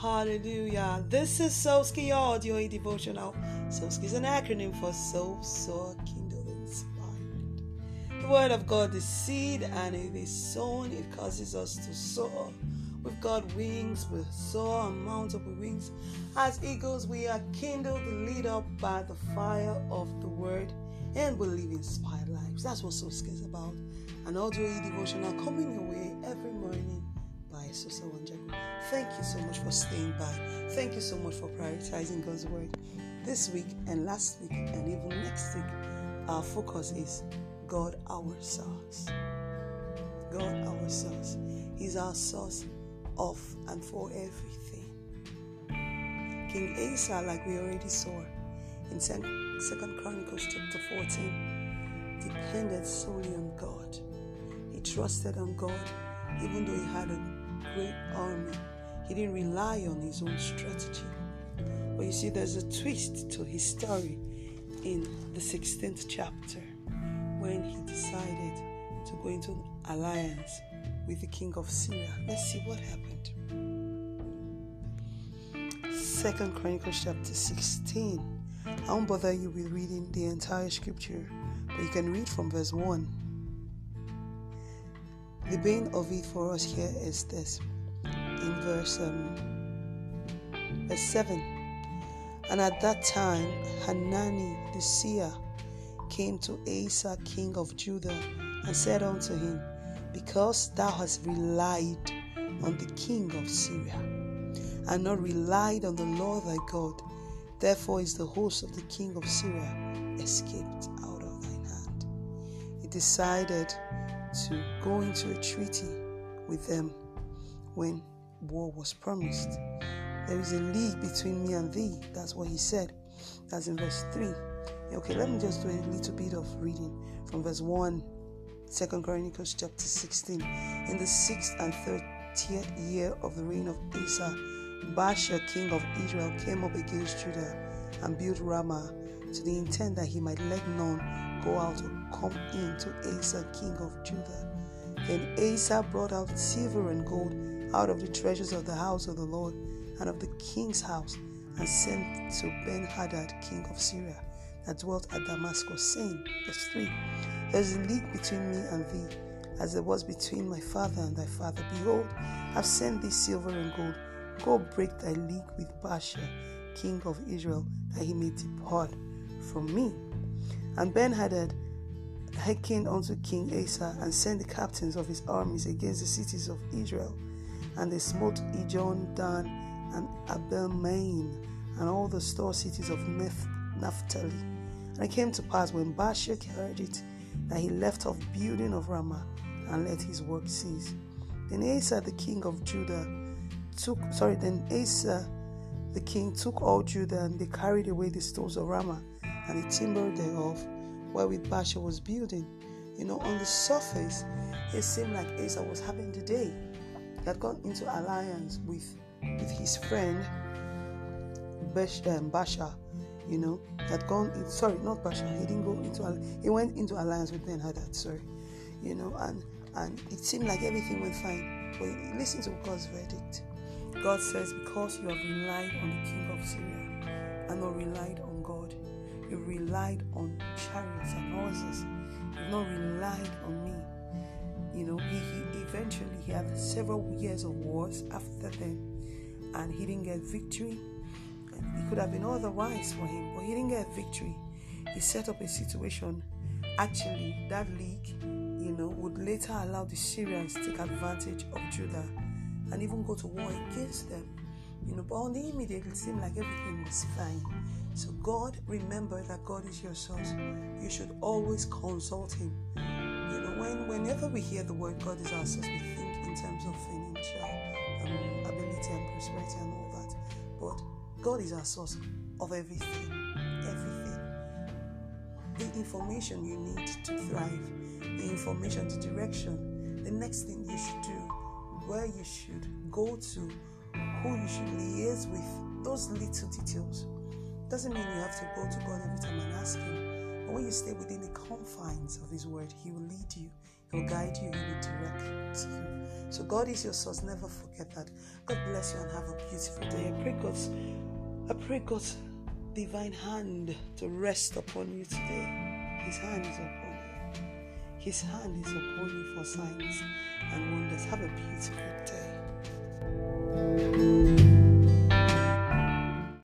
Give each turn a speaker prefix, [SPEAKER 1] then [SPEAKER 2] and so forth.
[SPEAKER 1] hallelujah. This is Soski Audio a Devotional. Soski is an acronym for So, So, Kindle, Inspired. The Word of God is seed and it is sown. It causes us to soar. We've got wings, we soar and mount up with wings. As eagles, we are kindled, lit up by the fire of the Word, and we live inspired lives. That's what Soski is about. An audio devotional coming your way every morning by Wanjiku. Thank you so much for staying by. Thank you so much for prioritizing God's word. This week and last week and even next week, our focus is God our source. God our source. He's our source of and for everything. King Asa, like we already saw in Second Chronicles chapter 14, depended solely on God. He trusted on God even though he had a great army. He didn't rely on his own strategy. But you see, there's a twist to his story in the 16th chapter when he decided to go into an alliance with the king of Syria. Let's see what happened. Second Chronicles chapter 16. I won't bother you with reading the entire scripture, but you can read from verse 1 the bane of it for us here is this in verse, um, verse 7. And at that time, Hanani the seer came to Asa, king of Judah, and said unto him, Because thou hast relied on the king of Syria, and not relied on the Lord thy God, therefore is the host of the king of Syria escaped out of thine hand. He decided to go into a treaty with them when war was promised. There is a league between me and thee. That's what he said. That's in verse 3. Okay, let me just do a little bit of reading from verse 1, 2 Chronicles chapter 16. In the sixth and thirtieth year of the reign of Asa, Baasha, king of Israel, came up against Judah and built Ramah to the intent that he might let none go out come in to Asa, king of Judah. Then Asa brought out silver and gold out of the treasures of the house of the Lord and of the king's house, and sent to Ben Hadad, king of Syria, that dwelt at Damascus, saying, Verse 3 There is a league between me and thee, as there was between my father and thy father. Behold, I have sent thee silver and gold. Go break thy league with Baasha, king of Israel, that he may depart from me. And Ben Hadad hearkened unto King Asa and sent the captains of his armies against the cities of Israel. And they smote Ijon, Dan, and Abel Maim, and all the store cities of Naphtali. And it came to pass when Baasha heard it that he left off building of Ramah and let his work cease. Then Asa the king of Judah took sorry, then Asa the king took all Judah and they carried away the stores of Ramah and the timber thereof wherewith Baasha was building. You know, on the surface, it seemed like Asa was having the day. He had gone into alliance with, with his friend um, Baasha. You know, had gone in, sorry, not Baasha. He didn't go into he went into alliance with Ben Hadad. Sorry, you know, and and it seemed like everything went fine. But listen to God's verdict. God says, Because you have relied on the king of Syria and not relied on God, you relied on chariots and horses. You've not relied on me. You know, he, he eventually he had several years of wars after then, and he didn't get victory. It could have been otherwise for him, but he didn't get victory. He set up a situation. Actually, that league, you know, would later allow the Syrians to take advantage of Judah and even go to war against them. You know, but on the immediate, it seemed like everything was fine. So, God, remember that God is your source. You should always consult Him. You know, when whenever we hear the word God is our source, we think in terms of financial um, ability and prosperity and all that. But God is our source of everything. Everything. The information you need to thrive, the information, the direction, the next thing you should do, where you should go to, who you should liaise with, those little details. Doesn't mean you have to go to God every time and ask Him. But when you stay within the confines of His Word, He will lead you, He'll guide you, He will direct you. So God is your source. Never forget that. God bless you and have a beautiful day. I pray God's I pray God's divine hand to rest upon you today. His hand is upon you. His hand is upon you for signs and wonders. Have a beautiful day. Música